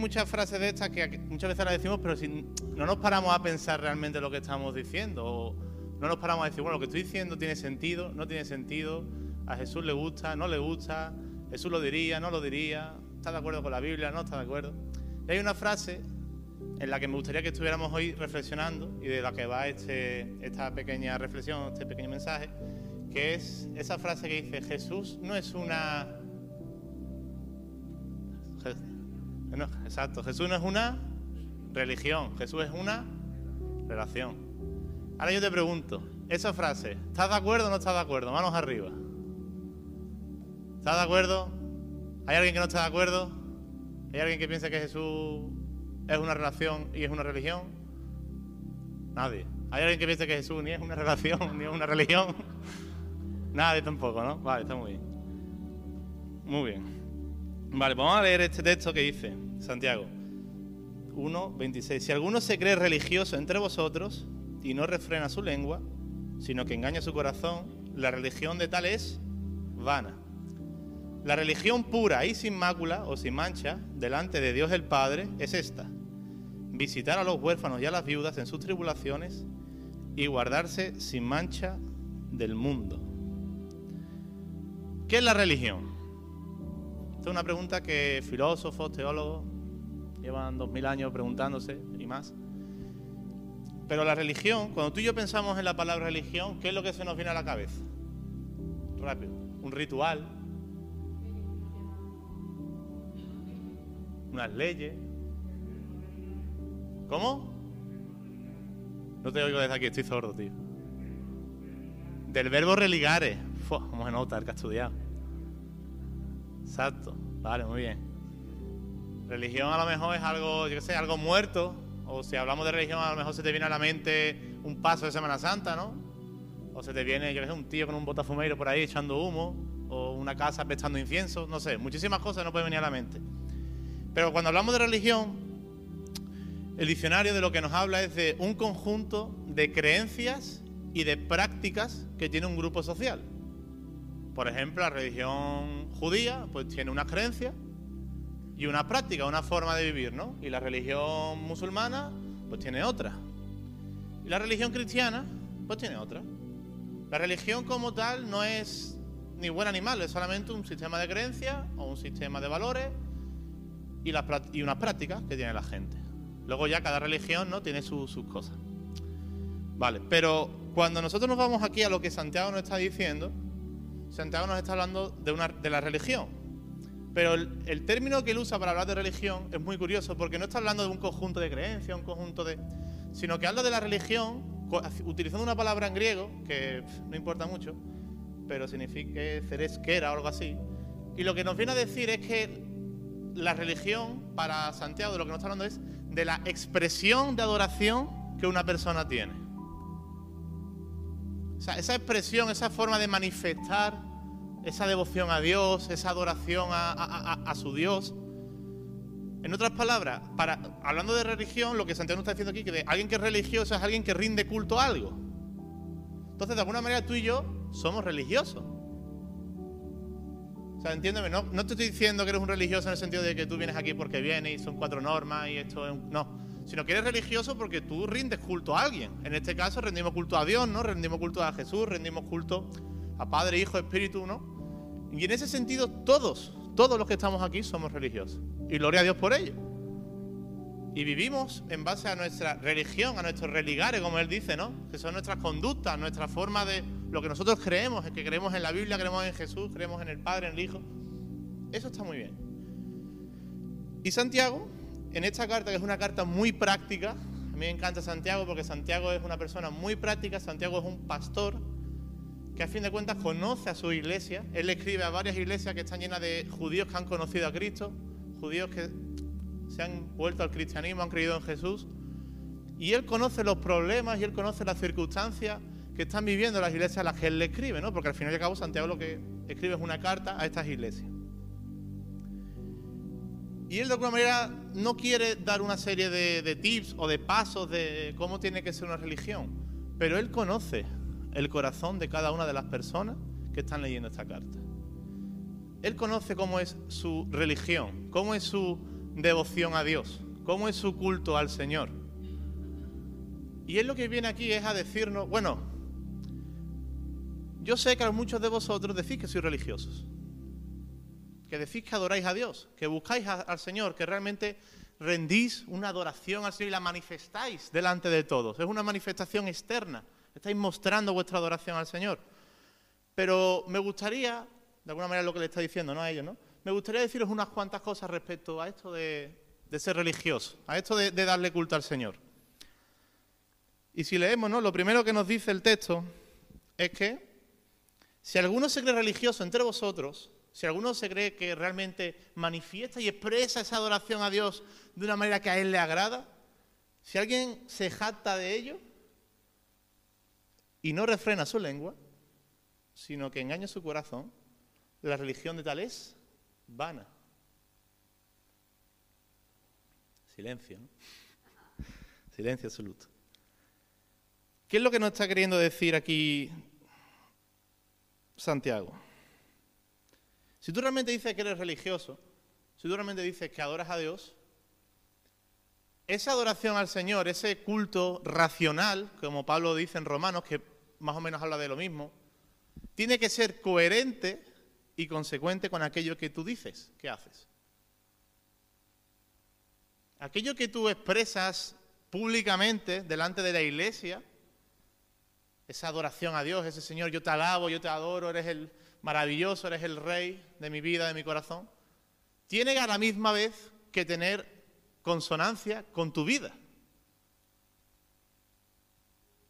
muchas frases de estas que muchas veces las decimos, pero si no nos paramos a pensar realmente lo que estamos diciendo, o no nos paramos a decir, bueno, lo que estoy diciendo tiene sentido, no tiene sentido, a Jesús le gusta, no le gusta, Jesús lo diría, no lo diría, está de acuerdo con la Biblia, no está de acuerdo. Y hay una frase en la que me gustaría que estuviéramos hoy reflexionando y de la que va este, esta pequeña reflexión, este pequeño mensaje, que es esa frase que dice, Jesús no es una... exacto, Jesús no es una religión, Jesús es una relación. Ahora yo te pregunto, esa frase, ¿estás de acuerdo o no estás de acuerdo? Manos arriba. ¿Estás de acuerdo? ¿Hay alguien que no está de acuerdo? ¿Hay alguien que piensa que Jesús es una relación y es una religión? Nadie. ¿Hay alguien que piensa que Jesús ni es una relación ni es una religión? Nadie tampoco, ¿no? Vale, está muy bien. Muy bien. Vale, vamos a leer este texto que dice Santiago 1, 26. Si alguno se cree religioso entre vosotros y no refrena su lengua, sino que engaña su corazón, la religión de tal es vana. La religión pura y sin mácula o sin mancha delante de Dios el Padre es esta. Visitar a los huérfanos y a las viudas en sus tribulaciones y guardarse sin mancha del mundo. ¿Qué es la religión? Esta es una pregunta que filósofos, teólogos llevan dos mil años preguntándose y más. Pero la religión, cuando tú y yo pensamos en la palabra religión, ¿qué es lo que se nos viene a la cabeza? Rápido. Un ritual, unas leyes. ¿Cómo? No te oigo desde aquí, estoy sordo, tío. Del verbo religare. vamos a notar que ha estudiado. Exacto. Vale, muy bien. Religión a lo mejor es algo, yo qué sé, algo muerto. O si hablamos de religión, a lo mejor se te viene a la mente un paso de Semana Santa, ¿no? O se te viene, yo qué sé, un tío con un botafumeiro por ahí echando humo. O una casa pestando incienso. No sé, muchísimas cosas no pueden venir a la mente. Pero cuando hablamos de religión, el diccionario de lo que nos habla es de un conjunto de creencias y de prácticas que tiene un grupo social. Por ejemplo, la religión judía pues tiene unas creencias y una práctica, una forma de vivir, ¿no? Y la religión musulmana pues tiene otra. Y la religión cristiana pues tiene otra. La religión como tal no es ni buena ni mala, es solamente un sistema de creencias o un sistema de valores y, unas prácticas que tiene la gente. Luego ya cada religión ¿no? tiene sus cosas. Vale, pero cuando nosotros nos vamos aquí a lo que Santiago nos está diciendo, Santiago nos está hablando de, una, de la religión. Pero el, término que él usa para hablar de religión es muy curioso porque no está hablando de un conjunto de creencias, un conjunto de... sino que habla de la religión utilizando una palabra en griego, que no importa mucho, pero significa ceresquera o algo así. Y lo que nos viene a decir es que la religión, para Santiago, de lo que nos está hablando es de la expresión de adoración que una persona tiene. O sea, esa expresión, esa forma de manifestar esa devoción a Dios, esa adoración a, su Dios. En otras palabras, para, hablando de religión, lo que Santiago está diciendo aquí, que alguien que es religioso es alguien que rinde culto a algo. Entonces, de alguna manera, tú y yo somos religiosos. O sea, entiéndeme, no, no te estoy diciendo que eres un religioso en el sentido de que tú vienes aquí porque vienes y son cuatro normas y esto es un... No, sino que eres religioso porque tú rindes culto a alguien. En este caso rendimos culto a Dios, ¿no? Rendimos culto a Jesús, rendimos culto a Padre, Hijo, Espíritu, ¿no? Y en ese sentido todos, todos los que estamos aquí somos religiosos. Y gloria a Dios por ello. Y vivimos en base a nuestra religión, a nuestros religares, como él dice, ¿no? Que son nuestras conductas, nuestra forma de lo que nosotros creemos, es que creemos en la Biblia, creemos en Jesús, creemos en el Padre, en el Hijo. Eso está muy bien. Y Santiago, en esta carta, que es una carta muy práctica, a mí me encanta Santiago porque Santiago es una persona muy práctica, Santiago es un pastor que a fin de cuentas conoce a su iglesia. Él escribe a varias iglesias que están llenas de judíos que han conocido a Cristo, judíos que se han vuelto al cristianismo, han creído en Jesús. Y él conoce los problemas y él conoce las circunstancias que están viviendo las iglesias a las que él le escribe, ¿no? Porque al final y al cabo Santiago lo que escribe es una carta a estas iglesias. Y él de alguna manera no quiere dar una serie de, tips o de pasos de cómo tiene que ser una religión, pero él conoce el corazón de cada una de las personas que están leyendo esta carta. Él conoce cómo es su religión, cómo es su devoción a Dios? ¿Cómo es su culto al Señor? Y él lo que viene aquí es a decirnos, bueno, yo sé que muchos de vosotros decís que sois religiosos, que decís que adoráis a Dios, que buscáis al Señor, que realmente rendís una adoración al Señor y la manifestáis delante de todos. Es una manifestación externa. Estáis mostrando vuestra adoración al Señor. Pero me gustaría, de alguna manera lo que le está diciendo, ¿no? A ellos, ¿no? Me gustaría deciros unas cuantas cosas respecto a esto de, ser religioso, a esto de, de, darle culto al Señor. Y si leemos, ¿no? Lo primero que nos dice el texto es que si alguno se cree religioso entre vosotros, si alguno se cree que realmente manifiesta y expresa esa adoración a Dios de una manera que a Él le agrada, si alguien se jacta de ello y no refrena su lengua, sino que engaña su corazón, la religión de tal es vana. Silencio, ¿no? Silencio absoluto. ¿Qué es lo que nos está queriendo decir aquí Santiago? Si tú realmente dices que eres religioso, si tú realmente dices que adoras a Dios, esa adoración al Señor, ese culto racional, como Pablo dice en Romanos, que más o menos habla de lo mismo, tiene que ser coherente y consecuente con aquello que tú dices que haces. Aquello que tú expresas públicamente delante de la iglesia, esa adoración a Dios, ese Señor, yo te alabo, yo te adoro, eres el maravilloso, eres el rey de mi vida, de mi corazón, tiene a la misma vez que tener consonancia con tu vida.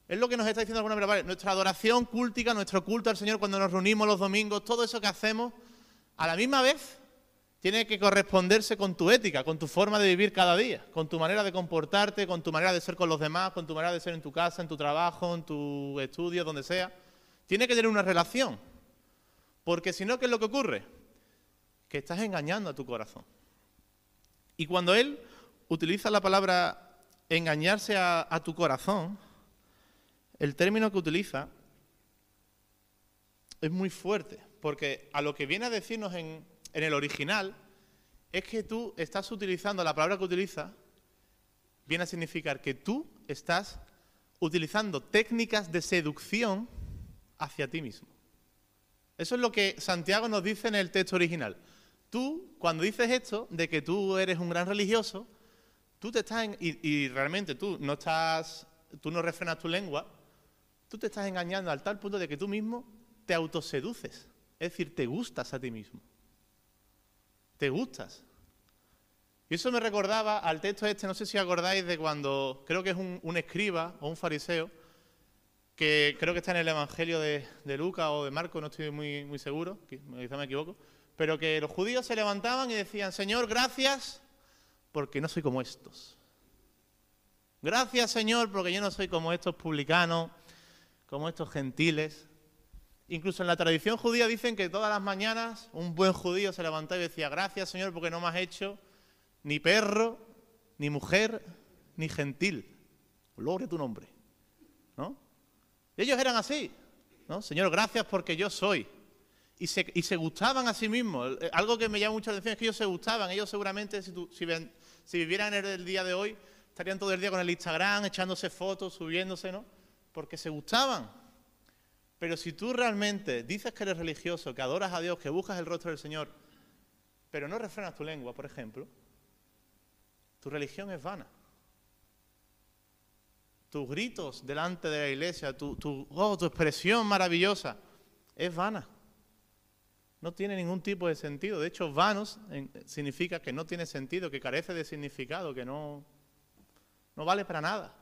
Es lo que nos está diciendo alguna nuestra adoración cúltica, nuestro culto al Señor cuando nos reunimos los domingos, todo eso que hacemos, a la misma vez tiene que corresponderse con tu ética, con tu forma de vivir cada día, con tu manera de comportarte, con tu manera de ser con los demás, con tu manera de ser en tu casa, en tu trabajo, en tu estudio, donde sea. Tiene que tener una relación. Porque si no, ¿qué es lo que ocurre? Que estás engañando a tu corazón. Y cuando Él utiliza la palabra engañarse a, tu corazón, el término que utiliza es muy fuerte, porque a lo que viene a decirnos en, el original es que tú estás utilizando, la palabra que utiliza, viene a significar que tú estás utilizando técnicas de seducción hacia ti mismo. Eso es lo que Santiago nos dice en el texto original. Tú, cuando dices esto, de que tú eres un gran religioso, tú te estás, y, realmente tú no estás, tú no refrenas tu lengua, tú te estás engañando al tal punto de que tú mismo te autoseduces. Es decir, te gustas a ti mismo. Te gustas. Y eso me recordaba al texto este, no sé si acordáis de cuando, creo que es un, escriba o un fariseo, que creo que está en el Evangelio de, Lucas o de Marco, no estoy muy, muy seguro, quizá me equivoco, pero que los judíos se levantaban y decían, Señor, gracias porque no soy como estos. Gracias, Señor, porque yo no soy como estos publicanos, como estos gentiles. Incluso en la tradición judía dicen que todas las mañanas un buen judío se levantaba y decía, gracias Señor porque no me has hecho ni perro, ni mujer, ni gentil. A tu nombre. ¿No? Ellos eran así. ¿no? Señor, gracias porque yo soy. Y se, y se, gustaban a sí mismos. Eh, algo que me llama mucho la atención es que ellos se gustaban. Ellos seguramente, si, si, si vivieran en el día de hoy, estarían todo el día con el Instagram, echándose fotos, subiéndose, ¿no? porque se gustaban. Pero si tú realmente dices que eres religioso, que adoras a Dios, que buscas el rostro del Señor, pero no refrenas tu lengua, por ejemplo, tu religión es vana. Tus gritos delante de la iglesia, tu, tu, tu expresión maravillosa, es vana. No tiene ningún tipo de sentido. De hecho, vanos significa que no tiene sentido, que carece de significado, que no, no vale para nada.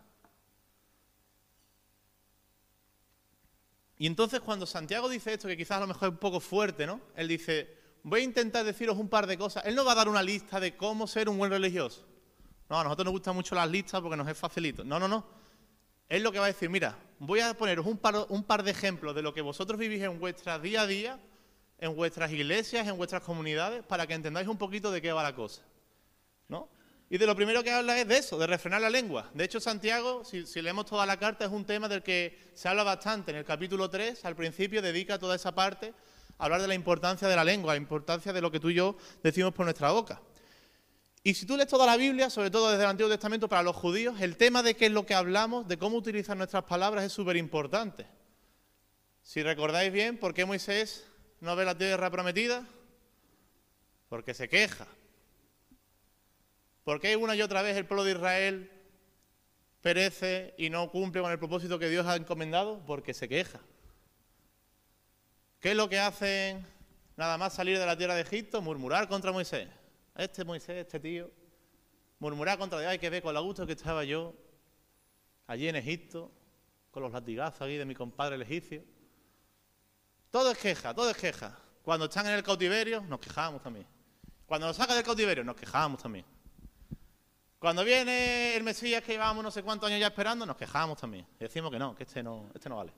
Y entonces cuando Santiago dice esto, que quizás a lo mejor es un poco fuerte, ¿no? Él dice, voy a intentar deciros un par de cosas. Él no va a dar una lista de cómo ser un buen religioso. No, a nosotros nos gustan mucho las listas porque nos es facilito. No, no, no. Él lo que va a decir, mira, voy a poneros un par, un par de ejemplos de lo que vosotros vivís en vuestra día a día, en vuestras iglesias, en vuestras comunidades, para que entendáis un poquito de qué va la cosa. ¿No? Y de lo primero que habla es de eso, de refrenar la lengua. De hecho, Santiago, si, leemos toda la carta, es un tema del que se habla bastante. En el capítulo 3, al principio, dedica toda esa parte a hablar de la importancia de la lengua, la importancia de lo que tú y yo decimos por nuestra boca. Y si tú lees toda la Biblia, sobre todo desde el Antiguo Testamento para los judíos, el tema de qué es lo que hablamos, de cómo utilizar nuestras palabras es súper importante. Si recordáis bien, ¿por qué Moisés no ve la tierra prometida? Porque se queja. ¿Por qué una y otra vez el pueblo de Israel perece y no cumple con el propósito que Dios ha encomendado? Porque se queja. ¿Qué es lo que hacen nada más salir de la tierra de Egipto? Murmurar contra Moisés. Este Moisés, este tío, murmurar contra Dios. Hay que ver con la gusto que estaba yo allí en Egipto, con los latigazos aquí de mi compadre el egipcio. Todo es queja, todo es queja. Cuando están en el cautiverio, nos quejamos también. Cuando nos sacan del cautiverio, nos quejamos también. Cuando viene el Mesías que llevamos no sé cuántos años ya esperando, nos quejamos también. Y decimos que no, que este no, este no vale.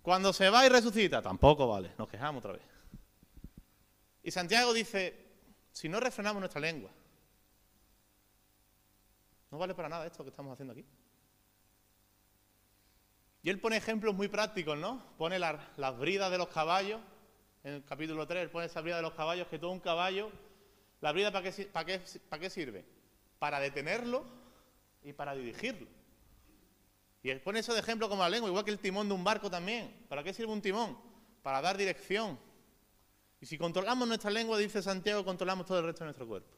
Cuando se va y resucita, tampoco vale. Nos quejamos otra vez. Y Santiago dice, si no refrenamos nuestra lengua, no vale para nada esto que estamos haciendo aquí. Y él pone ejemplos muy prácticos, ¿no? Pone las bridas de los caballos, en el capítulo 3, él pone esa brida de los caballos, que todo un caballo, ¿la brida para qué, para qué, sirve? Para detenerlo y para dirigirlo. Y él pone eso de ejemplo como la lengua, igual que el timón de un barco también. ¿Para qué sirve un timón? Para dar dirección. Y si controlamos nuestra lengua, dice Santiago, controlamos todo el resto de nuestro cuerpo.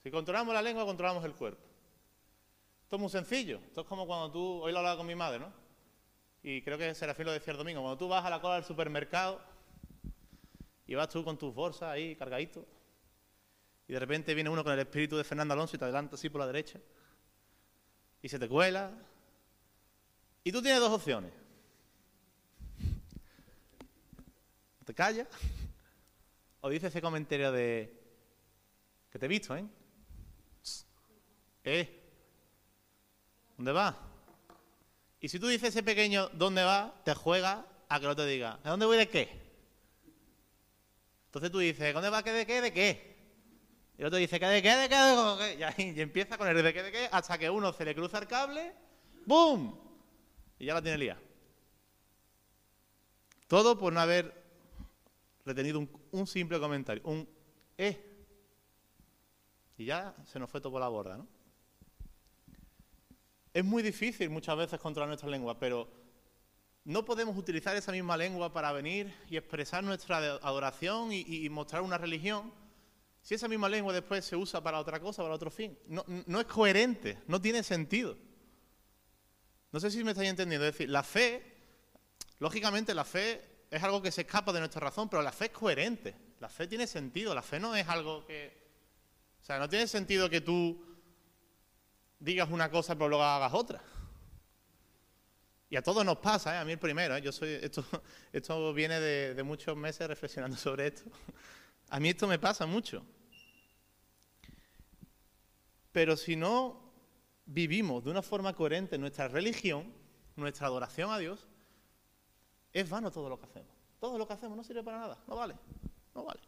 Si controlamos la lengua, controlamos el cuerpo. Esto es muy sencillo. Esto es como cuando tú, hoy lo hablaba con mi madre, ¿no? Y creo que Serafín lo decía el domingo, cuando tú vas a la cola del supermercado y vas tú con tus bolsas ahí cargadito, y de repente viene uno con el espíritu de Fernando Alonso y te adelanta así por la derecha, y se te cuela, y tú tienes dos opciones. ¿Te callas? ¿O dices ese comentario de que te he visto, eh? ¿Eh? ¿Dónde va? Y si tú dices ese pequeño ¿dónde va? Te juega a que no te diga ¿a dónde voy de qué? Entonces tú dices ¿dónde va qué de qué de qué? Y el otro dice ¿qué de qué de qué qué? Y, empieza con el de qué de qué hasta que uno se le cruza el cable ¡Bum! Y ya la tiene lía. Todo por no haber retenido un, un simple comentario, un eh. Y ya se nos fue todo por la borda, ¿no? Es muy difícil muchas veces controlar nuestra lengua, pero no podemos utilizar esa misma lengua para venir y expresar nuestra adoración y, mostrar una religión si esa misma lengua después se usa para otra cosa, para otro fin. No, no es coherente, no tiene sentido. No sé si me estáis entendiendo. Es decir, la fe, lógicamente la fe es algo que se escapa de nuestra razón, pero la fe es coherente. La fe tiene sentido. La fe no es algo que... O sea, no tiene sentido que tú digas una cosa pero luego hagas otra. Y a todos nos pasa, ¿eh? a mí el primero. ¿eh? Yo soy, esto, esto viene de, de muchos meses reflexionando sobre esto. A mí esto me pasa mucho. Pero si no vivimos de una forma coherente nuestra religión, nuestra adoración a Dios, es vano todo lo que hacemos. Todo lo que hacemos no sirve para nada, no vale, no vale.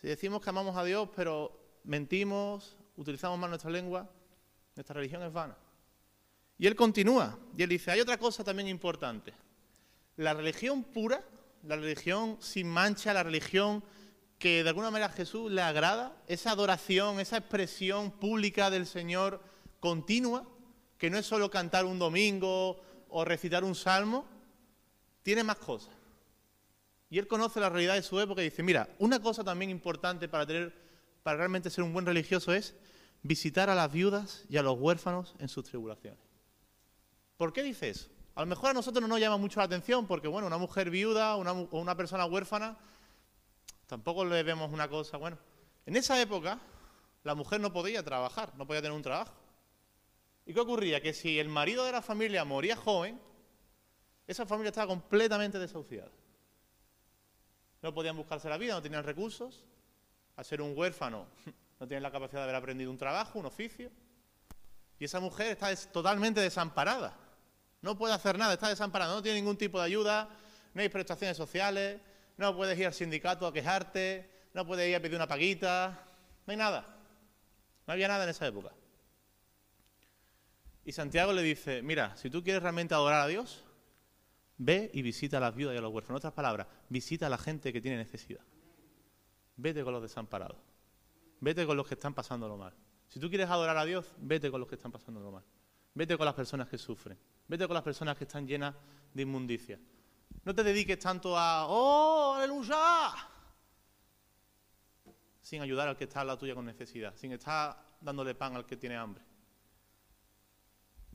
Si decimos que amamos a Dios, pero mentimos, utilizamos mal nuestra lengua, nuestra religión es vana. Y él continúa, y él dice, hay otra cosa también importante. La religión pura, la religión sin mancha, la religión que de alguna manera a Jesús le agrada, esa adoración, esa expresión pública del Señor continua, que no es solo cantar un domingo o recitar un salmo, tiene más cosas. Y él conoce la realidad de su época y dice, mira, una cosa también importante para tener, para realmente ser un buen religioso es visitar a las viudas y a los huérfanos en sus tribulaciones. ¿Por qué dice eso? A lo mejor a nosotros no nos llama mucho la atención porque, bueno, una mujer viuda o una persona huérfana, tampoco le vemos una cosa, bueno, en esa época la mujer no podía trabajar, no podía tener un trabajo. ¿Y qué ocurría? Que si el marido de la familia moría joven, esa familia estaba completamente desahuciada. No podían buscarse la vida, no tenían recursos. Al ser un huérfano, no tienen la capacidad de haber aprendido un trabajo, un oficio. Y esa mujer está totalmente desamparada. No puede hacer nada, está desamparada, no tiene ningún tipo de ayuda, no hay prestaciones sociales, no puedes ir al sindicato a quejarte, no puedes ir a pedir una paguita, no hay nada. No había nada en esa época. Y Santiago le dice, mira, si tú quieres realmente adorar a Dios, Ve y visita a las viudas y a los huérfanos. En otras palabras, visita a la gente que tiene necesidad. Vete con los desamparados. Vete con los que están pasándolo mal. Si tú quieres adorar a Dios, vete con los que están pasándolo mal. Vete con las personas que sufren. Vete con las personas que están llenas de inmundicia. No te dediques tanto a, ¡oh, aleluya! Sin ayudar al que está a la tuya con necesidad, sin estar dándole pan al que tiene hambre.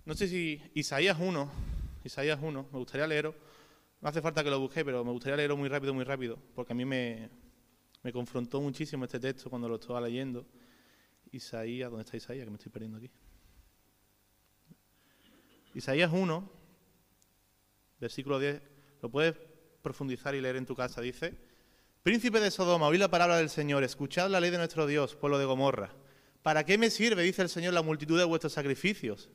No sé si Isaías 1, Isaías 1, me gustaría leerlo. No hace falta que lo busque, pero me gustaría leerlo muy rápido, muy rápido, porque a mí me, me confrontó muchísimo este texto cuando lo estaba leyendo. Isaías, ¿dónde está Isaías? Que me estoy perdiendo aquí. Isaías 1, versículo 10, lo puedes profundizar y leer en tu casa. Dice, Príncipe de Sodoma, oí la palabra del Señor, escuchad la ley de nuestro Dios, pueblo de Gomorra. ¿Para qué me sirve, dice el Señor, la multitud de vuestros sacrificios?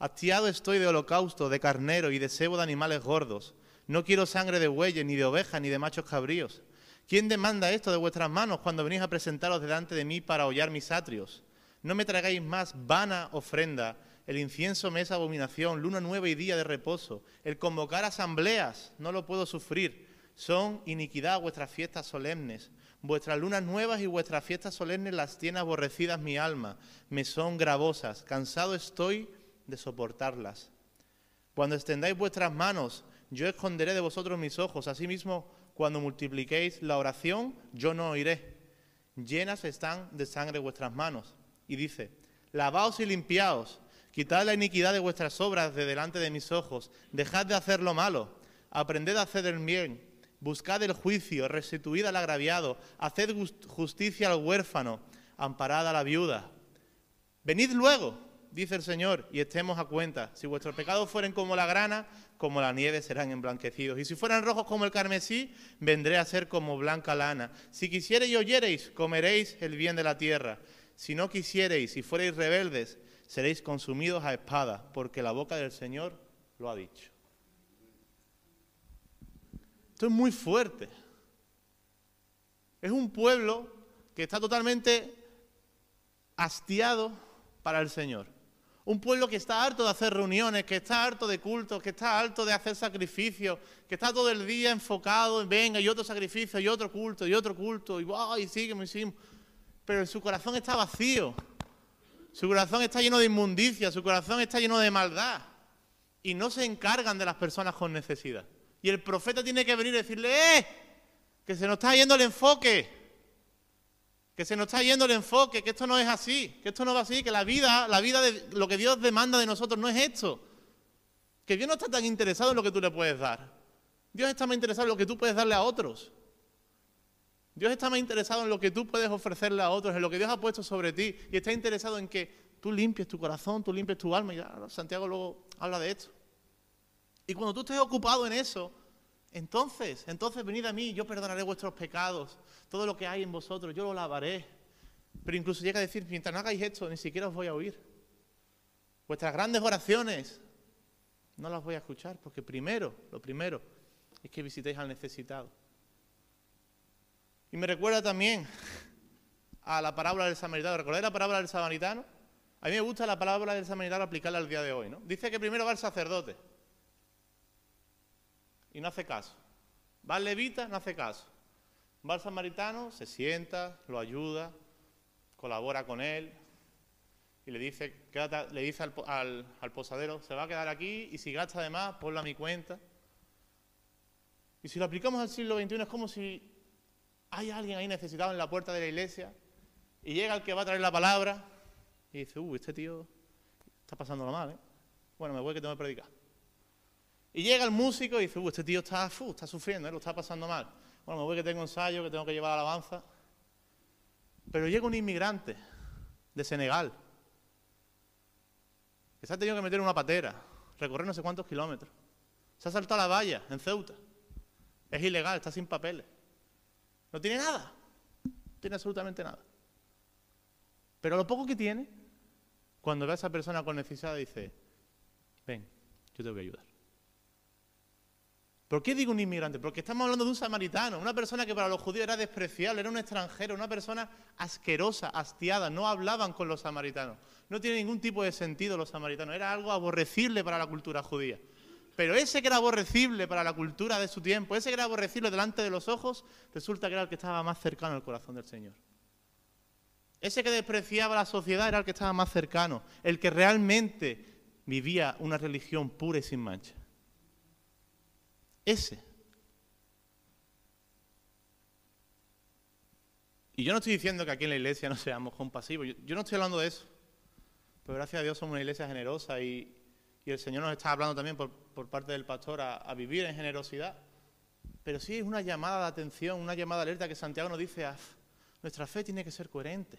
Hastiado estoy de holocausto, de carnero y de sebo de animales gordos. No quiero sangre de bueyes, ni de ovejas, ni de machos cabríos. ¿Quién demanda esto de vuestras manos cuando venís a presentaros delante de mí para hollar mis atrios? No me tragáis más vana ofrenda el incienso me es abominación, luna nueva y día de reposo. El convocar asambleas no lo puedo sufrir. Son iniquidad vuestras fiestas solemnes. Vuestras lunas nuevas y vuestras fiestas solemnes las tiene aborrecidas mi alma. Me son gravosas. Cansado estoy de soportarlas. Cuando extendáis vuestras manos, yo esconderé de vosotros mis ojos. Asimismo, cuando multipliquéis la oración, yo no oiré. Llenas están de sangre vuestras manos. Y dice, lavaos y limpiaos Quitad la iniquidad de vuestras obras de delante de mis ojos. Dejad de hacer lo malo. Aprended a hacer el bien. Buscad el juicio. Restituid al agraviado. Haced justicia al huérfano. Amparad a la viuda. Venid luego, dice el Señor, y estemos a cuenta. Si vuestros pecados fueren como la grana, como la nieve serán emblanquecidos. Y si fueran rojos como el carmesí, vendré a ser como blanca lana. Si quisiereis y oyereis, comeréis el bien de la tierra. Si no quisiereis y fuereis rebeldes, seréis consumidos a espada, porque la boca del Señor lo ha dicho. Esto es muy fuerte. Es un pueblo que está totalmente hastiado para el Señor. Un pueblo que está harto de hacer reuniones, que está harto de cultos, que está harto de hacer sacrificios, que está todo el día enfocado en venga y otro sacrificio y otro culto y otro culto y, wow, y seguimos y. Pero su corazón está vacío. Su corazón está lleno de inmundicia, su corazón está lleno de maldad. Y no se encargan de las personas con necesidad. Y el profeta tiene que venir y decirle, ¡eh! Que se nos está yendo el enfoque. Que se nos está yendo el enfoque, que esto no es así, que esto no va así, que la vida, la vida de lo que Dios demanda de nosotros no es esto. Que Dios no está tan interesado en lo que tú le puedes dar. Dios está más interesado en lo que tú puedes darle a otros. Dios está más interesado en lo que tú puedes ofrecerle a otros, en lo que Dios ha puesto sobre ti, y está interesado en que tú limpies tu corazón, tú limpies tu alma, y Santiago luego habla de esto. Y cuando tú estés ocupado en eso, entonces, entonces venid a mí, yo perdonaré vuestros pecados, todo lo que hay en vosotros, yo lo lavaré. Pero incluso llega a decir, mientras no hagáis esto, ni siquiera os voy a oír. Vuestras grandes oraciones no las voy a escuchar, porque primero, lo primero, es que visitéis al necesitado. Y me recuerda también a la parábola del samaritano. ¿Recordáis la parábola del samaritano? A mí me gusta la parábola del samaritano aplicarla al día de hoy. ¿no? Dice que primero va el sacerdote y no hace caso. Va el levita, no hace caso. Va el samaritano, se sienta, lo ayuda, colabora con él y le dice, le dice al, al, posadero, se va a quedar aquí y si gasta de más, ponlo a mi cuenta. Y si lo aplicamos al siglo XXI es como si hay alguien ahí necesitado en la puerta de la iglesia y llega el que va a traer la palabra y dice, uh, este tío está pasándolo mal, ¿eh? Bueno, me voy que tengo que predicar. Y llega el músico y dice, uh, este tío está, está sufriendo, ¿eh? lo está pasando mal. Bueno, me voy que tengo ensayo, que tengo que llevar alabanza. Pero llega un inmigrante de Senegal que se ha tenido que meter en una patera, recorrer no sé cuántos kilómetros. Se ha saltado la valla en Ceuta. Es ilegal, está sin papeles. No tiene nada. No tiene absolutamente nada. Pero lo poco que tiene, cuando ve a esa persona con necesidad, dice, ven, yo te voy a ayudar. ¿Por qué digo un inmigrante? Porque estamos hablando de un samaritano, una persona que para los judíos era despreciable, era un extranjero, una persona asquerosa, hastiada, no hablaban con los samaritanos. No tiene ningún tipo de sentido los samaritanos, era algo aborrecible para la cultura judía. Pero ese que era aborrecible para la cultura de su tiempo, ese que era aborrecible delante de los ojos, resulta que era el que estaba más cercano al corazón del Señor. Ese que despreciaba la sociedad era el que estaba más cercano, el que realmente vivía una religión pura y sin mancha. Ese. Y yo no estoy diciendo que aquí en la iglesia no seamos compasivos, yo, no estoy hablando de eso. Pero gracias a Dios somos una iglesia generosa y, el Señor nos está hablando también por, parte del pastor a, vivir en generosidad. Pero sí es una llamada de atención, una llamada de alerta que Santiago nos dice, nuestra fe tiene que ser coherente.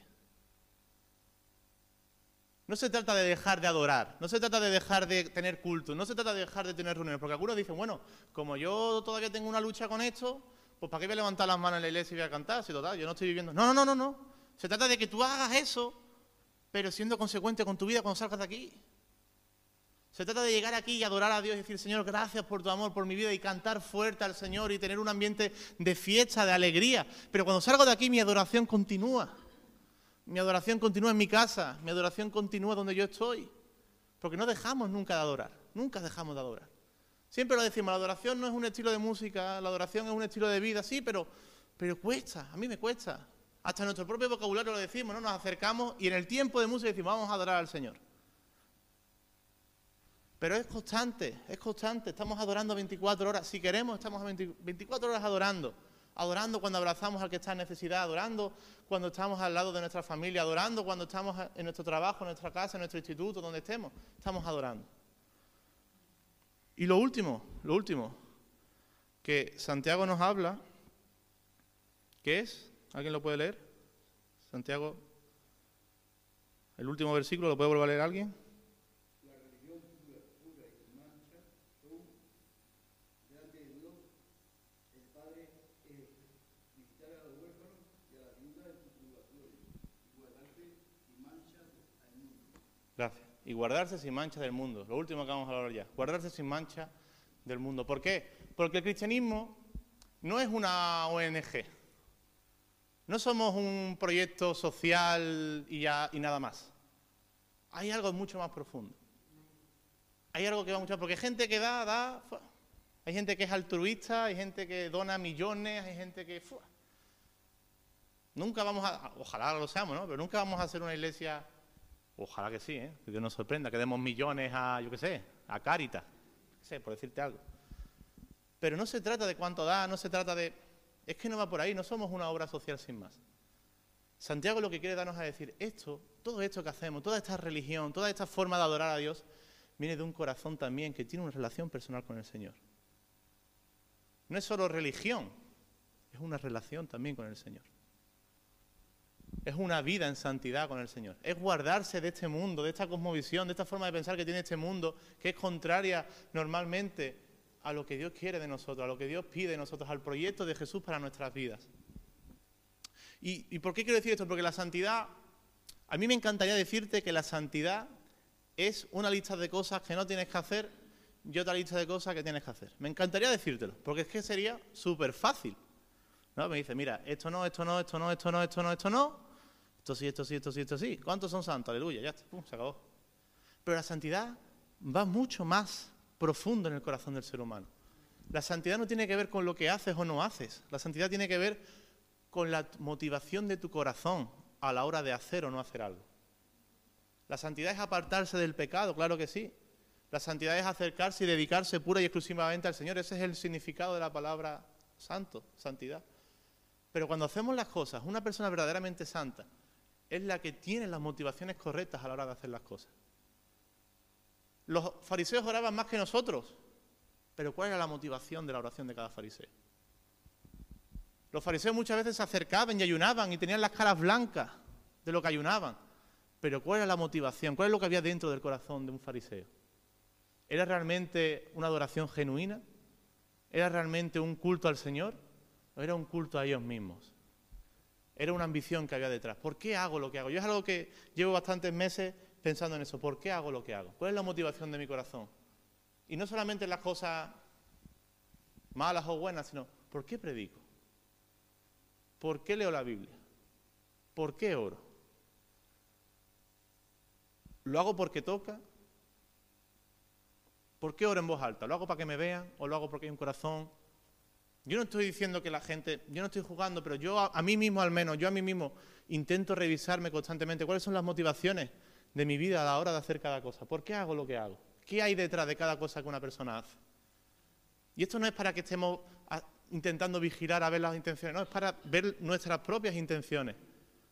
No se trata de dejar de adorar, no se trata de dejar de tener culto, no se trata de dejar de tener reuniones, porque algunos dicen, bueno, como yo todavía tengo una lucha con esto, pues ¿para qué voy a levantar las manos en la iglesia y voy a cantar? Si total, yo no estoy viviendo. No, no, no, no, no. Se trata de que tú hagas eso, pero siendo consecuente con tu vida cuando salgas de aquí. Se trata de llegar aquí y adorar a Dios y decir, Señor, gracias por tu amor, por mi vida, y cantar fuerte al Señor y tener un ambiente de fiesta, de alegría. Pero cuando salgo de aquí, mi adoración continúa. Mi adoración continúa en mi casa, mi adoración continúa donde yo estoy. Porque no dejamos nunca de adorar, nunca dejamos de adorar. Siempre lo decimos, la adoración no es un estilo de música, la adoración es un estilo de vida, sí, pero, pero cuesta, a mí me cuesta. Hasta nuestro propio vocabulario lo decimos, ¿no? Nos acercamos y en el tiempo de música decimos, vamos a adorar al Señor. Pero es constante, es constante, estamos adorando 24 horas. Si queremos, estamos 24 horas adorando adorando cuando abrazamos al que está en necesidad, adorando cuando estamos al lado de nuestra familia, adorando cuando estamos en nuestro trabajo, en nuestra casa, en nuestro instituto, donde estemos, estamos adorando. Y lo último, lo último, que Santiago nos habla, ¿qué es? ¿Alguien lo puede leer? Santiago, el último versículo, ¿lo puede volver a leer alguien? Y guardarse sin mancha del mundo. Lo último que vamos a hablar ya, guardarse sin mancha del mundo. ¿Por qué? Porque el cristianismo no es una ONG. No somos un proyecto social y, ya, y nada más. Hay algo mucho más profundo. Hay algo que va mucho más. Porque hay gente que da, da. Hay gente que es altruista, hay gente que dona millones, hay gente que. Nunca vamos a. Ojalá lo seamos, ¿no? Pero nunca vamos a hacer una iglesia Ojalá que sí, ¿eh? que Dios nos sorprenda, que demos millones a, yo qué sé, a Caritas, sé, por decirte algo. Pero no se trata de cuánto da, no se trata de... Es que no va por ahí, no somos una obra social sin más. Santiago lo que quiere darnos a decir, esto, todo esto que hacemos, toda esta religión, toda esta forma de adorar a Dios, viene de un corazón también que tiene una relación personal con el Señor. No es solo religión, es una relación también con el Señor es una vida en santidad con el Señor. Es guardarse de este mundo, de esta cosmovisión, de esta forma de pensar que tiene este mundo, que es contraria normalmente a lo que Dios quiere de nosotros, a lo que Dios pide de nosotros, al proyecto de Jesús para nuestras vidas. ¿Y, por qué quiero decir esto? Porque la santidad, a mí me encantaría decirte que la santidad es una lista de cosas que no tienes que hacer y otra lista de cosas que tienes que hacer. Me encantaría decírtelo, porque es que sería súper fácil. ¿No? Me dice, mira, esto no, esto no, esto no, esto no, esto no, esto no, esto sí, esto sí, esto sí, esto sí. ¿Cuántos son santos? Aleluya, ya está, se acabó. Pero la santidad va mucho más profundo en el corazón del ser humano. La santidad no tiene que ver con lo que haces o no haces. La santidad tiene que ver con la motivación de tu corazón a la hora de hacer o no hacer algo. La santidad es apartarse del pecado, claro que sí. La santidad es acercarse y dedicarse pura y exclusivamente al Señor. Ese es el significado de la palabra santo, santidad. Pero cuando hacemos las cosas, una persona verdaderamente santa es la que tiene las motivaciones correctas a la hora de hacer las cosas. Los fariseos oraban más que nosotros, pero ¿cuál era la motivación de la oración de cada fariseo? Los fariseos muchas veces se acercaban y ayunaban y tenían las caras blancas de lo que ayunaban, pero ¿cuál era la motivación? ¿Cuál es lo que había dentro del corazón de un fariseo? ¿Era realmente una adoración genuina? ¿Era realmente un culto al Señor? ¿O era un culto a ellos mismos? Era una ambición que había detrás. ¿Por qué hago lo que hago? Yo es algo que llevo bastantes meses pensando en eso. ¿Por qué hago lo que hago? ¿Cuál es la motivación de mi corazón? Y no solamente las cosas malas o buenas, sino ¿por qué predico? ¿Por qué leo la Biblia? ¿Por qué oro? ¿Lo hago porque toca? ¿Por qué oro en voz alta? ¿Lo hago para que me vean o lo hago porque hay un corazón? Yo no estoy diciendo que la gente, yo no estoy jugando, pero yo a, mí mismo al menos, yo a mí mismo intento revisarme constantemente cuáles son las motivaciones de mi vida a la hora de hacer cada cosa. ¿Por qué hago lo que hago? ¿Qué hay detrás de cada cosa que una persona hace? Y esto no es para que estemos intentando vigilar a ver las intenciones, no, es para ver nuestras propias intenciones,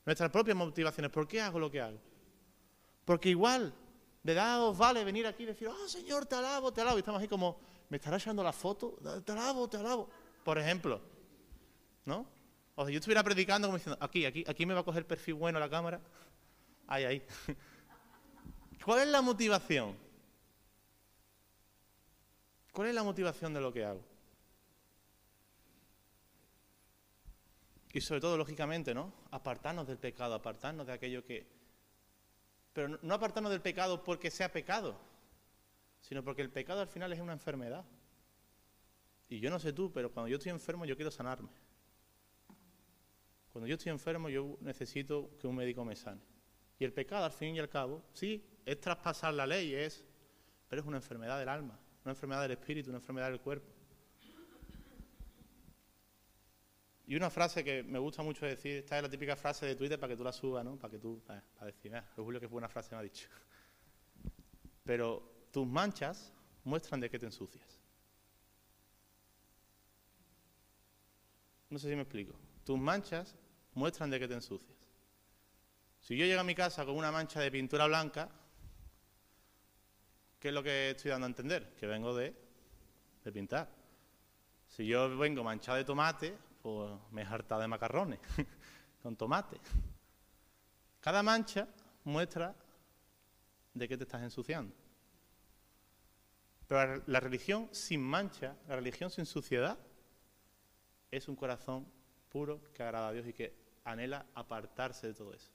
nuestras propias motivaciones. ¿Por qué hago lo que hago? Porque igual, de nada os vale venir aquí y decir, oh Señor, te alabo, te alabo. Y estamos ahí como, ¿me estará echando la foto? Te alabo, te alabo. Por ejemplo, ¿no? O sea, yo estuviera predicando como diciendo, aquí, aquí, aquí me va a coger perfil bueno la cámara. Ahí, ahí. ¿Cuál es la motivación? ¿Cuál es la motivación de lo que hago? Y sobre todo, lógicamente, ¿no? Apartarnos del pecado, apartarnos de aquello que... Pero no apartarnos del pecado porque sea pecado, sino porque el pecado al final es una enfermedad. Y yo no sé tú, pero cuando yo estoy enfermo yo quiero sanarme. Cuando yo estoy enfermo yo necesito que un médico me sane. Y el pecado, al fin y al cabo, sí, es traspasar la ley, es, pero es una enfermedad del alma, una enfermedad del espíritu, una enfermedad del cuerpo. Y una frase que me gusta mucho decir, esta es la típica frase de Twitter para que tú la subas, ¿no? Para que tú, para, decir, ah, Julio, que buena frase me ha dicho. Pero tus manchas muestran de qué te ensucias. No sé si me explico. Tus manchas muestran de qué te ensucias. Si yo llego a mi casa con una mancha de pintura blanca, ¿qué es lo que estoy dando a entender? Que vengo de, de pintar. Si yo vengo manchado de tomate, pues me he hartado de macarrones con tomate. Cada mancha muestra de qué te estás ensuciando. Pero la religión sin mancha, la religión sin suciedad, es un corazón puro que agrada a Dios y que anhela apartarse de todo eso.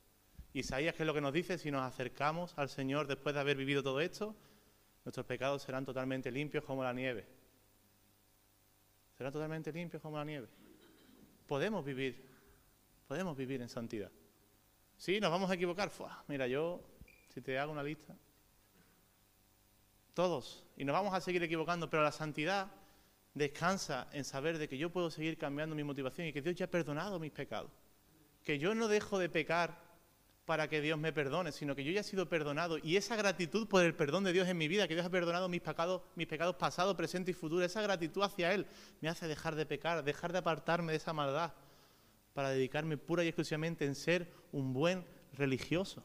Isaías, ¿qué es lo que nos dice? Si nos acercamos al Señor después de haber vivido todo esto, nuestros pecados serán totalmente limpios como la nieve. Serán totalmente limpios como la nieve podemos vivir, podemos vivir en santidad. Sí, nos vamos a equivocar. mira, yo, si te hago una lista, todos, y nos vamos a seguir equivocando, pero la santidad descansa en saber de que yo puedo seguir cambiando mi motivación y que Dios ya ha perdonado mis pecados. Que yo no dejo de pecar para que Dios me perdone, sino que yo ya he sido perdonado. Y esa gratitud por el perdón de Dios en mi vida, que Dios ha perdonado mis pecados, mis pecados pasados, presentes y futuros, esa gratitud hacia Él me hace dejar de pecar, dejar de apartarme de esa maldad, para dedicarme pura y exclusivamente en ser un buen religioso,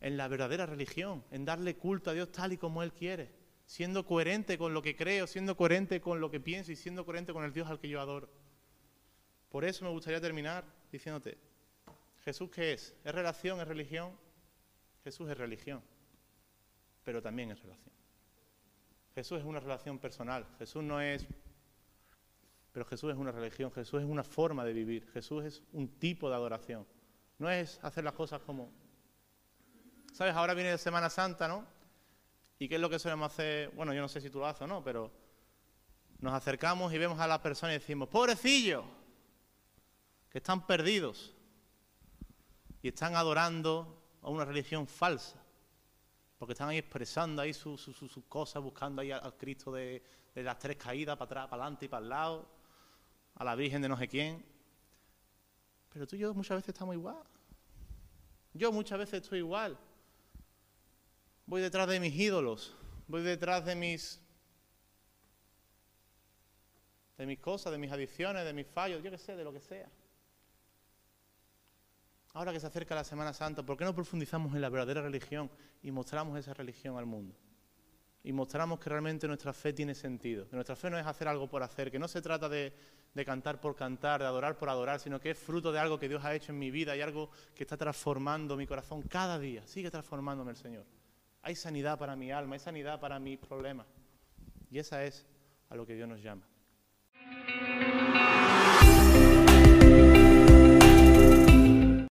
en la verdadera religión, en darle culto a Dios tal y como Él quiere, siendo coherente con lo que creo, siendo coherente con lo que pienso y siendo coherente con el Dios al que yo adoro. Por eso me gustaría terminar diciéndote, ¿Jesús qué es? ¿Es relación? ¿Es religión? Jesús es religión, pero también es relación. Jesús es una relación personal, Jesús no es... Pero Jesús es una religión, Jesús es una forma de vivir, Jesús es un tipo de adoración. No es hacer las cosas como... ¿Sabes? Ahora viene Semana Santa, ¿no? ¿Y qué es lo que solemos hacer? Bueno, yo no sé si tú lo haces o no, pero nos acercamos y vemos a las personas y decimos, pobrecillos, que están perdidos y están adorando a una religión falsa, porque están ahí expresando ahí sus cosas, buscando ahí al, Cristo de, las tres caídas, para atrás, para adelante y para el lado, a la Virgen de no sé quién. Pero tú y yo muchas veces estamos igual. Yo muchas veces estoy igual. Voy detrás de mis ídolos, voy detrás de mis de mis cosas, de mis adicciones, de mis fallos, yo qué sé, de lo que sea. Ahora que se acerca la Semana Santa, ¿por qué no profundizamos en la verdadera religión y mostramos esa religión al mundo? Y mostramos que realmente nuestra fe tiene sentido, que nuestra fe no es hacer algo por hacer, que no se trata de, cantar por cantar, de adorar por adorar, sino que es fruto de algo que Dios ha hecho en mi vida y algo que está transformando mi corazón cada día, sigue transformándome el Señor. Hay sanidad para mi alma, hay sanidad para mi problema. Y esa es a lo que Dios nos llama.